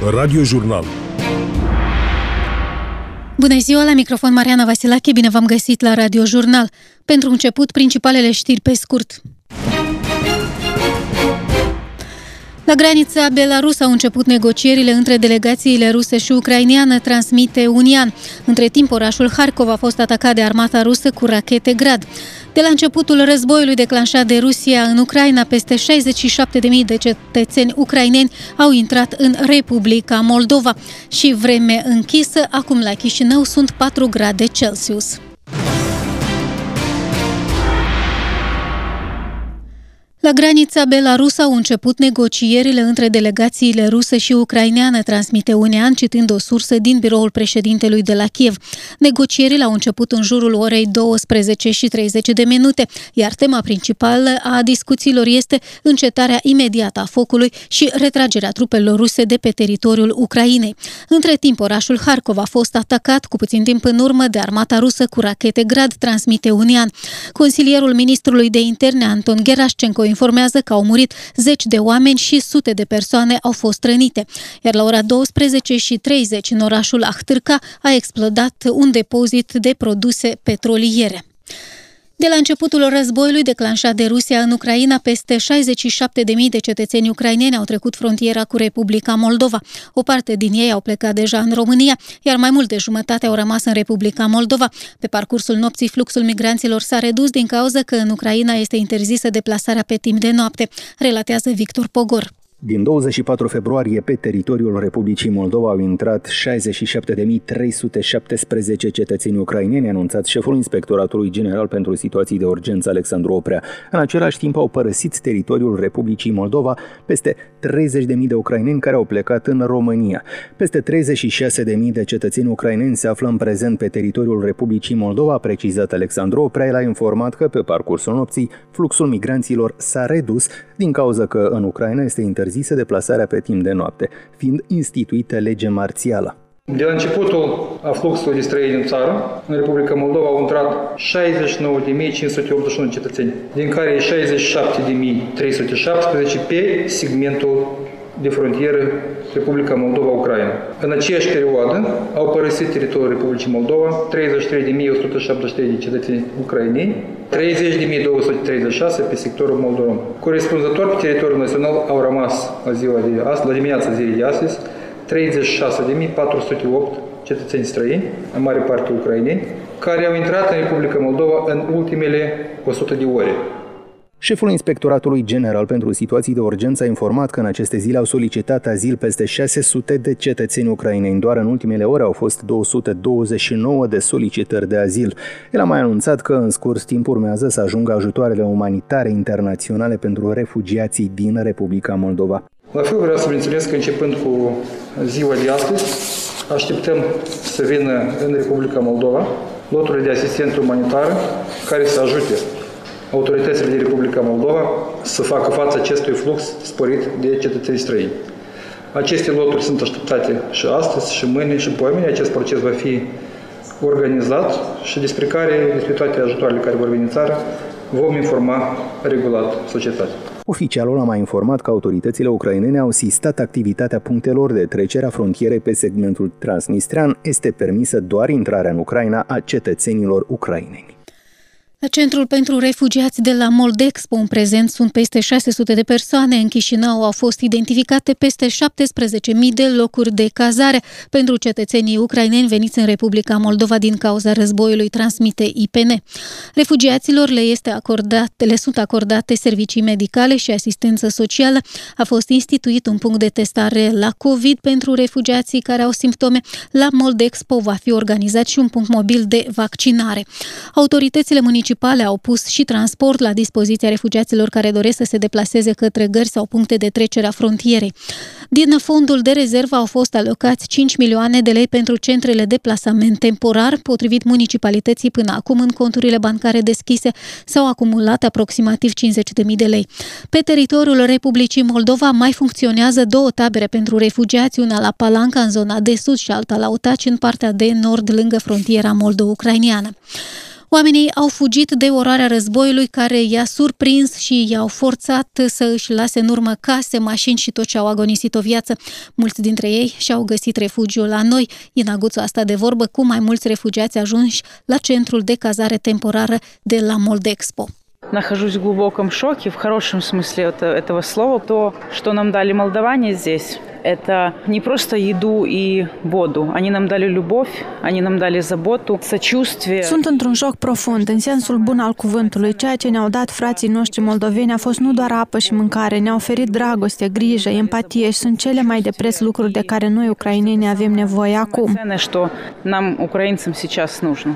Radio Jurnal Bună ziua, la microfon Mariana Vasilache, bine v-am găsit la Radio Jurnal. Pentru început, principalele știri pe scurt. La granița Belarus au început negocierile între delegațiile ruse și ucraineană, transmite Unian. Între timp, orașul Harkov a fost atacat de armata rusă cu rachete Grad. De la începutul războiului declanșat de Rusia în Ucraina, peste 67.000 de cetățeni ucraineni au intrat în Republica Moldova și vreme închisă, acum la Chișinău sunt 4 grade Celsius. La granița Belarus au început negocierile între delegațiile rusă și ucraineană, transmite Unean, citând o sursă din biroul președintelui de la Kiev. Negocierile au început în jurul orei 12 și 30 de minute, iar tema principală a discuțiilor este încetarea imediată a focului și retragerea trupelor ruse de pe teritoriul Ucrainei. Între timp, orașul Harkov a fost atacat cu puțin timp în urmă de armata rusă cu rachete Grad, transmite Unian. Consilierul ministrului de interne Anton Gerașcenko informează că au murit zeci de oameni și sute de persoane au fost rănite. Iar la ora 12 și 30 în orașul Ahtârca a explodat un depozit de produse petroliere. De la începutul războiului declanșat de Rusia în Ucraina, peste 67.000 de cetățeni ucraineni au trecut frontiera cu Republica Moldova. O parte din ei au plecat deja în România, iar mai mult de jumătate au rămas în Republica Moldova. Pe parcursul nopții, fluxul migranților s-a redus din cauza că în Ucraina este interzisă deplasarea pe timp de noapte, relatează Victor Pogor. Din 24 februarie, pe teritoriul Republicii Moldova au intrat 67.317 cetățeni ucraineni, a anunțat șeful Inspectoratului General pentru Situații de Urgență Alexandru Oprea. În același timp au părăsit teritoriul Republicii Moldova peste 30.000 de ucraineni care au plecat în România. Peste 36.000 de cetățeni ucraineni se află în prezent pe teritoriul Republicii Moldova, a precizat Alexandru Oprea. El a informat că pe parcursul nopții fluxul migranților s-a redus din cauza că în Ucraina este inter interzisă deplasarea pe timp de noapte, fiind instituită lege marțială. De la începutul a fluxului de străini în țară, în Republica Moldova au intrat 69.581 cetățeni, din care 67.317 pe segmentul de frontieră Republica Moldova-Ucraina. În aceeași perioadă au părăsit teritoriul Republicii Moldova 33.173 de cetățeni ucraineni, 30.236 pe sectorul moldovan. Corespunzător pe teritoriul național au rămas la, ziua de astăzi, la dimineața zilei de astăzi 36.408 cetățeni străini, în mare parte ucraineni, care au intrat în Republica Moldova în ultimele 100 de ore. Șeful Inspectoratului General pentru Situații de Urgență a informat că în aceste zile au solicitat azil peste 600 de cetățeni ucraineni. Doar în ultimele ore au fost 229 de solicitări de azil. El a mai anunțat că în scurs timp urmează să ajungă ajutoarele umanitare internaționale pentru refugiații din Republica Moldova. La fel vreau să menționez că începând cu ziua de astăzi, așteptăm să vină în Republica Moldova loturile de asistență umanitară care să ajute autoritățile din Republica Moldova să facă față acestui flux sporit de cetățeni străini. Aceste loturi sunt așteptate și astăzi, și mâine, și poimine. Acest proces va fi organizat și despre care, despre toate ajutoarele care vor veni în țară, vom informa regulat societatea. Oficialul a mai informat că autoritățile ucrainene au sistat activitatea punctelor de trecere a frontierei pe segmentul transnistrean. Este permisă doar intrarea în Ucraina a cetățenilor ucraineni. La Centrul pentru Refugiați de la Moldexpo, în prezent, sunt peste 600 de persoane. În Chișinău au fost identificate peste 17.000 de locuri de cazare pentru cetățenii ucraineni veniți în Republica Moldova din cauza războiului, transmite IPN. Refugiaților le, este acordat, le sunt acordate servicii medicale și asistență socială. A fost instituit un punct de testare la COVID pentru refugiații care au simptome. La Moldexpo va fi organizat și un punct mobil de vaccinare. Autoritățile municipale municipale au pus și transport la dispoziția refugiaților care doresc să se deplaseze către gări sau puncte de trecere a frontierei. Din fondul de rezervă au fost alocați 5 milioane de lei pentru centrele de plasament temporar, potrivit municipalității până acum în conturile bancare deschise s-au acumulat aproximativ 50.000 de lei. Pe teritoriul Republicii Moldova mai funcționează două tabere pentru refugiați, una la Palanca în zona de sud și alta la Otaci în partea de nord lângă frontiera moldo-ucraineană. Oamenii au fugit de orarea războiului care i-a surprins și i-au forțat să își lase în urmă case, mașini și tot ce au agonisit o viață. Mulți dintre ei și-au găsit refugiu la noi. Ina Guțu asta de vorbă cu mai mulți refugiați ajunși la centrul de cazare temporară de la Moldexpo. Нахожусь в глубоком шоке, в хорошем смысле этого слова. То, что нам дали молдаване здесь, это не просто еду и воду. Они нам dali любовь, они нам dali заботу, сочувствие. Sunt într-un șoc profund, în sensul bun al cuvântului. Ceea ce ne-au dat frații noștri moldoveni a fost nu doar apă și mâncare, ne-au oferit dragoste, grijă, empatie și sunt cele mai de preț lucruri de care noi, ucraineni, avem nevoie acum. Что нам, украинцам, сейчас нужно.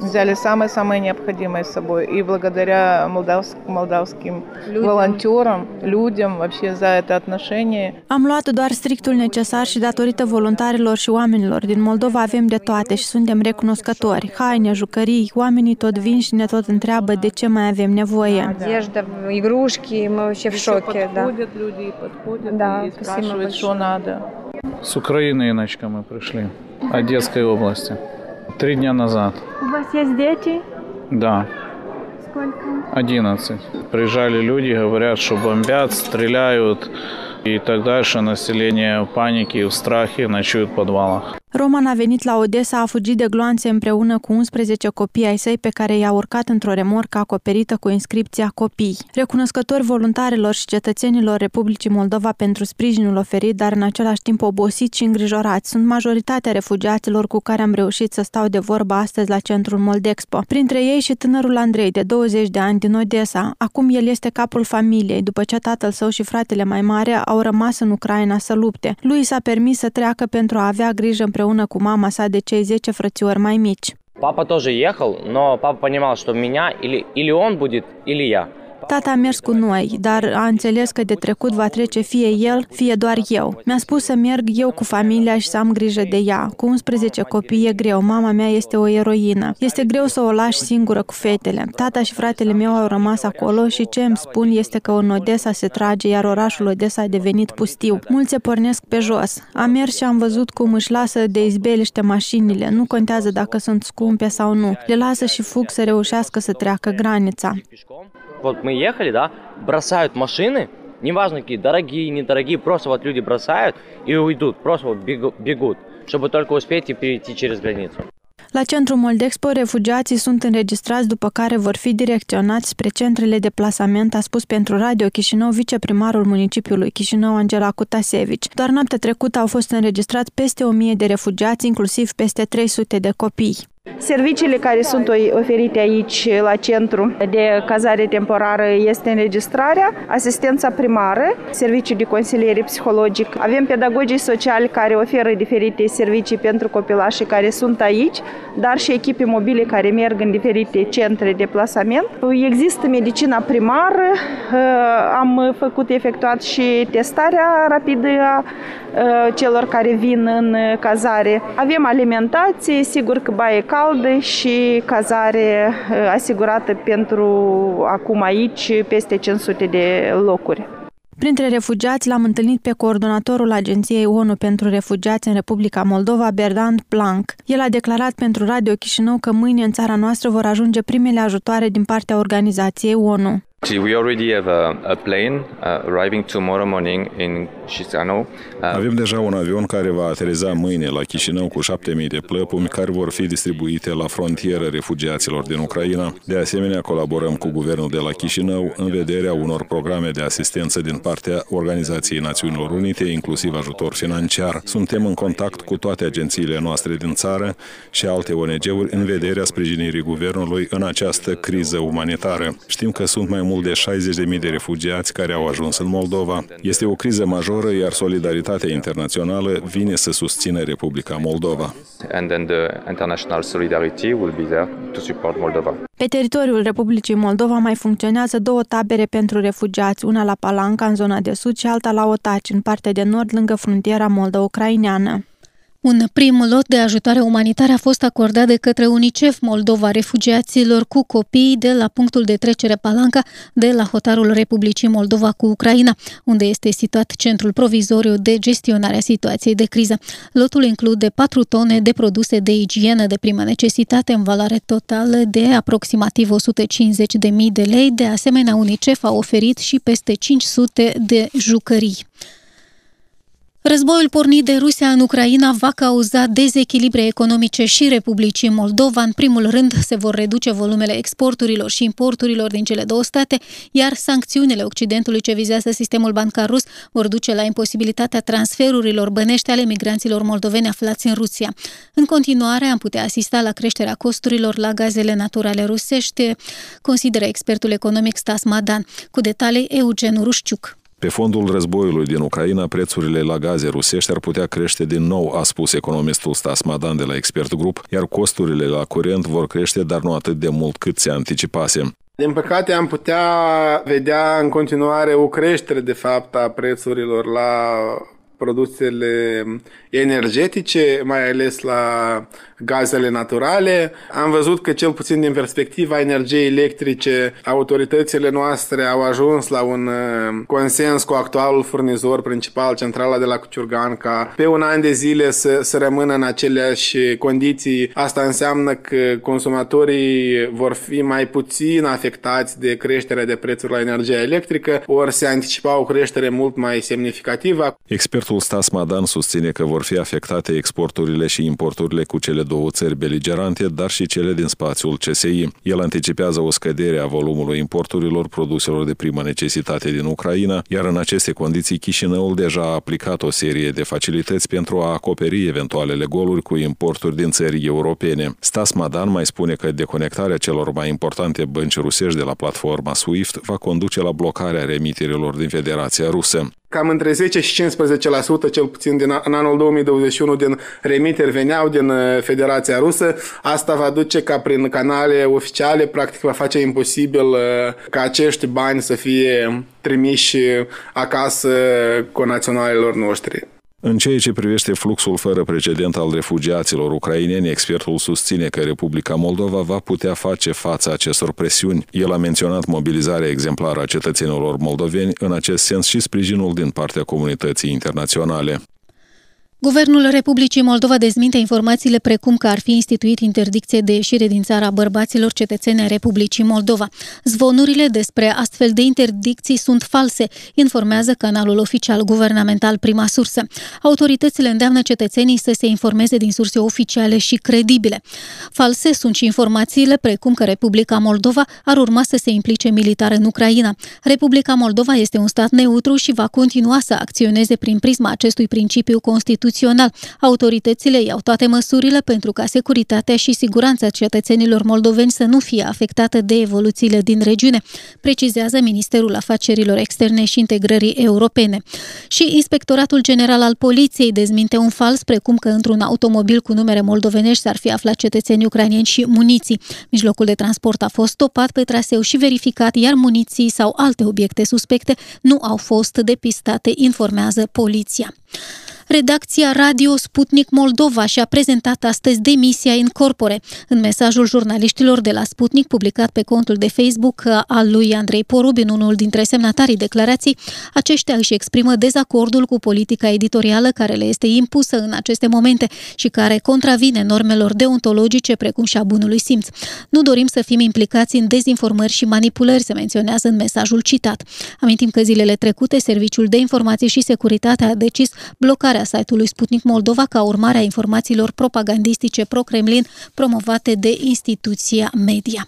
взяли самое-самое необходимое с собой. И благодаря молдавск, молдавским людям. волонтерам, людям вообще за это отношение. Am luat doar strictul necesar și datorită voluntarilor și oamenilor din Moldova avem de toate și suntem recunoscători. Haine, jucării, oamenii tot vin și ne tot întreabă de ce mai avem nevoie. Одежда, игрушки, мы вообще в шоке. Да. Подходят люди, подходят Да, и спасибо спрашивают, что надо. С Украины, Иночка, мы пришли. Одесской области. Три дня назад. У вас есть дети? Да, Сколько? 11. Приезжали люди, говорят, что бомбят, стреляют и так дальше. Население в панике, в страхе, ночуют в подвалах. Roman a venit la Odessa, a fugit de gloanțe împreună cu 11 copii ai săi pe care i-a urcat într-o remorcă acoperită cu inscripția copii. Recunoscători voluntarilor și cetățenilor Republicii Moldova pentru sprijinul oferit, dar în același timp obosiți și îngrijorați, sunt majoritatea refugiaților cu care am reușit să stau de vorbă astăzi la centrul Moldexpo. Printre ei și tânărul Andrei, de 20 de ani, din Odessa. Acum el este capul familiei, după ce tatăl său și fratele mai mare au rămas în Ucraina să lupte. Lui s-a permis să treacă pentru a avea grijă împreună împreună cu mama sa de cei 10 frățiori mai mici. Папа тоже ехал, но папа понимал, что меня или, или он будет, или я. Tata a mers cu noi, dar a înțeles că de trecut va trece fie el, fie doar eu. Mi-a spus să merg eu cu familia și să am grijă de ea. Cu 11 copii e greu, mama mea este o eroină. Este greu să o lași singură cu fetele. Tata și fratele meu au rămas acolo și ce îmi spun este că în Odessa se trage, iar orașul Odessa a devenit pustiu. Mulți se pornesc pe jos. Am mers și am văzut cum își lasă de izbeliște mașinile. Nu contează dacă sunt scumpe sau nu. Le lasă și fug să reușească să treacă granița Вот мы ехали, да, бросают машины, неважно какие, дорогие, недорогие, просто вот люди бросают и уйдут, просто вот бегут, чтобы только успеть и перейти через границу. La centrul Moldexpo, refugiații sunt înregistrați, după care vor fi direcționați spre centrele de plasament, a spus pentru Radio Chișinău viceprimarul municipiului Chișinău, Angela Cutasevici. Doar noaptea trecută au fost înregistrați peste 1000 de refugiați, inclusiv peste 300 de copii. Serviciile care sunt oferite aici la centru de cazare temporară este înregistrarea, asistența primară, servicii de consiliere psihologic. Avem pedagogii sociali care oferă diferite servicii pentru copilașii care sunt aici, dar și echipe mobile care merg în diferite centre de plasament. Există medicina primară, am făcut efectuat și testarea rapidă a celor care vin în cazare. Avem alimentație, sigur că baie caldă și cazare asigurată pentru acum aici peste 500 de locuri. Printre refugiați l-am întâlnit pe coordonatorul Agenției ONU pentru Refugiați în Republica Moldova, Berdant Planck. El a declarat pentru Radio Chișinău că mâine în țara noastră vor ajunge primele ajutoare din partea organizației ONU. We already have a, a plane uh, arriving tomorrow morning in Chisinau. Uh, Avem deja un avion care va ateriza mâine la Chișinău cu 7000 de plăpumi care vor fi distribuite la frontieră refugiaților din Ucraina. De asemenea, colaborăm cu guvernul de la Chișinău în vederea unor programe de asistență din partea Organizației Națiunilor Unite, inclusiv ajutor financiar. Suntem în contact cu toate agențiile noastre din țară și alte ONG-uri în vederea sprijinirii guvernului în această criză umanitară. Știm că sunt mai mult de 60.000 de refugiați care au ajuns în Moldova. Este o criză majoră, iar solidaritatea internațională vine să susțină Republica Moldova. And then the international solidarity will be there to support Moldova. Pe teritoriul Republicii Moldova mai funcționează două tabere pentru refugiați, una la Palanca, în zona de sud, și alta la Otaci, în partea de nord, lângă frontiera moldo-ucraineană. Un prim lot de ajutoare umanitare a fost acordat de către UNICEF Moldova refugiaților cu copii de la punctul de trecere Palanca de la hotarul Republicii Moldova cu Ucraina, unde este situat centrul provizoriu de gestionare a situației de criză. Lotul include 4 tone de produse de igienă de primă necesitate în valoare totală de aproximativ 150.000 de lei. De asemenea, UNICEF a oferit și peste 500 de jucării. Războiul pornit de Rusia în Ucraina va cauza dezechilibre economice și Republicii Moldova. În primul rând, se vor reduce volumele exporturilor și importurilor din cele două state, iar sancțiunile Occidentului ce vizează sistemul bancar rus vor duce la imposibilitatea transferurilor bănești ale migranților moldoveni aflați în Rusia. În continuare, am putea asista la creșterea costurilor la gazele naturale rusești, consideră expertul economic Stas Madan. Cu detalii, Eugen Rușciuc. Pe fondul războiului din Ucraina, prețurile la gaze rusești ar putea crește din nou, a spus economistul Stas Madan de la Expert Group, iar costurile la curent vor crește, dar nu atât de mult cât se anticipase. Din păcate am putea vedea în continuare o creștere de fapt a prețurilor la produsele energetice, mai ales la gazele naturale. Am văzut că cel puțin din perspectiva energiei electrice, autoritățile noastre au ajuns la un uh, consens cu actualul furnizor principal, centrala de la Cuciurgan, ca pe un an de zile să, să rămână în aceleași condiții. Asta înseamnă că consumatorii vor fi mai puțin afectați de creșterea de prețuri la energia electrică, ori se anticipa o creștere mult mai semnificativă. Expertul Stas Madan susține că vor fi afectate exporturile și importurile cu cele două țări beligerante, dar și cele din spațiul CSI. El anticipează o scădere a volumului importurilor produselor de primă necesitate din Ucraina, iar în aceste condiții Chișinăul deja a aplicat o serie de facilități pentru a acoperi eventualele goluri cu importuri din țări europene. Stas Madan mai spune că deconectarea celor mai importante bănci rusești de la platforma SWIFT va conduce la blocarea remiterilor din Federația Rusă. Cam între 10 și 15% cel puțin din, în anul 2021 din remiteri veneau din uh, Federația Rusă. Asta va duce ca prin canale oficiale, practic va face imposibil uh, ca acești bani să fie trimiși acasă conaționalilor noștri. În ceea ce privește fluxul fără precedent al refugiaților ucraineni, expertul susține că Republica Moldova va putea face față acestor presiuni. El a menționat mobilizarea exemplară a cetățenilor moldoveni, în acest sens și sprijinul din partea comunității internaționale. Guvernul Republicii Moldova dezminte informațiile precum că ar fi instituit interdicție de ieșire din țara bărbaților cetățeni ai Republicii Moldova. Zvonurile despre astfel de interdicții sunt false, informează canalul oficial guvernamental Prima Sursă. Autoritățile îndeamnă cetățenii să se informeze din surse oficiale și credibile. False sunt și informațiile precum că Republica Moldova ar urma să se implice militar în Ucraina. Republica Moldova este un stat neutru și va continua să acționeze prin prisma acestui principiu constituțional constituțional. Autoritățile iau toate măsurile pentru ca securitatea și siguranța cetățenilor moldoveni să nu fie afectată de evoluțiile din regiune, precizează Ministerul Afacerilor Externe și Integrării Europene. Și Inspectoratul General al Poliției dezminte un fals precum că într-un automobil cu numere moldovenești s-ar fi aflat cetățeni ucranieni și muniții. Mijlocul de transport a fost stopat pe traseu și verificat, iar muniții sau alte obiecte suspecte nu au fost depistate, informează poliția. Redacția Radio Sputnik Moldova și-a prezentat astăzi demisia în corpore. În mesajul jurnaliștilor de la Sputnik, publicat pe contul de Facebook al lui Andrei Porubin, unul dintre semnatarii declarației, aceștia își exprimă dezacordul cu politica editorială care le este impusă în aceste momente și care contravine normelor deontologice precum și a bunului simț. Nu dorim să fim implicați în dezinformări și manipulări, se menționează în mesajul citat. Amintim că zilele trecute, Serviciul de Informații și Securitate a decis blocarea blocarea site-ului Sputnik Moldova ca urmare a informațiilor propagandistice pro-Kremlin promovate de instituția media.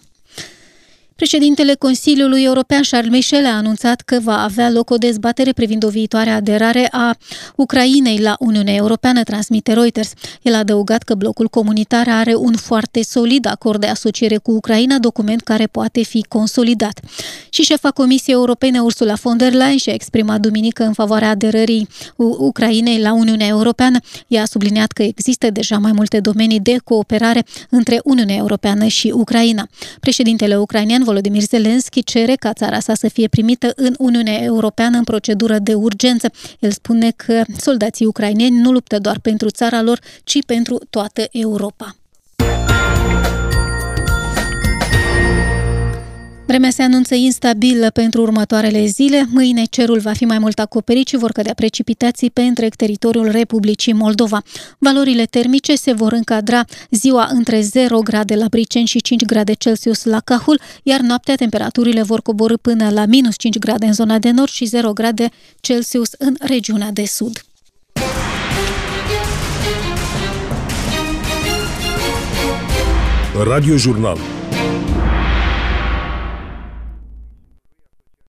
Președintele Consiliului European Charles Michel a anunțat că va avea loc o dezbatere privind o viitoare aderare a Ucrainei la Uniunea Europeană, transmite Reuters. El a adăugat că blocul comunitar are un foarte solid acord de asociere cu Ucraina, document care poate fi consolidat. Și șefa Comisiei Europene Ursula von der Leyen și-a exprimat duminică în favoarea aderării Ucrainei la Uniunea Europeană. Ea a subliniat că există deja mai multe domenii de cooperare între Uniunea Europeană și Ucraina. Președintele ucrainean Volodymyr Zelensky cere ca țara sa să fie primită în Uniunea Europeană în procedură de urgență. El spune că soldații ucraineni nu luptă doar pentru țara lor, ci pentru toată Europa. Vremea se anunță instabilă pentru următoarele zile. Mâine cerul va fi mai mult acoperit și vor cădea precipitații pe întreg teritoriul Republicii Moldova. Valorile termice se vor încadra ziua între 0 grade la Briceni și 5 grade Celsius la Cahul, iar noaptea temperaturile vor coborâ până la minus 5 grade în zona de nord și 0 grade Celsius în regiunea de sud. Radio Jurnal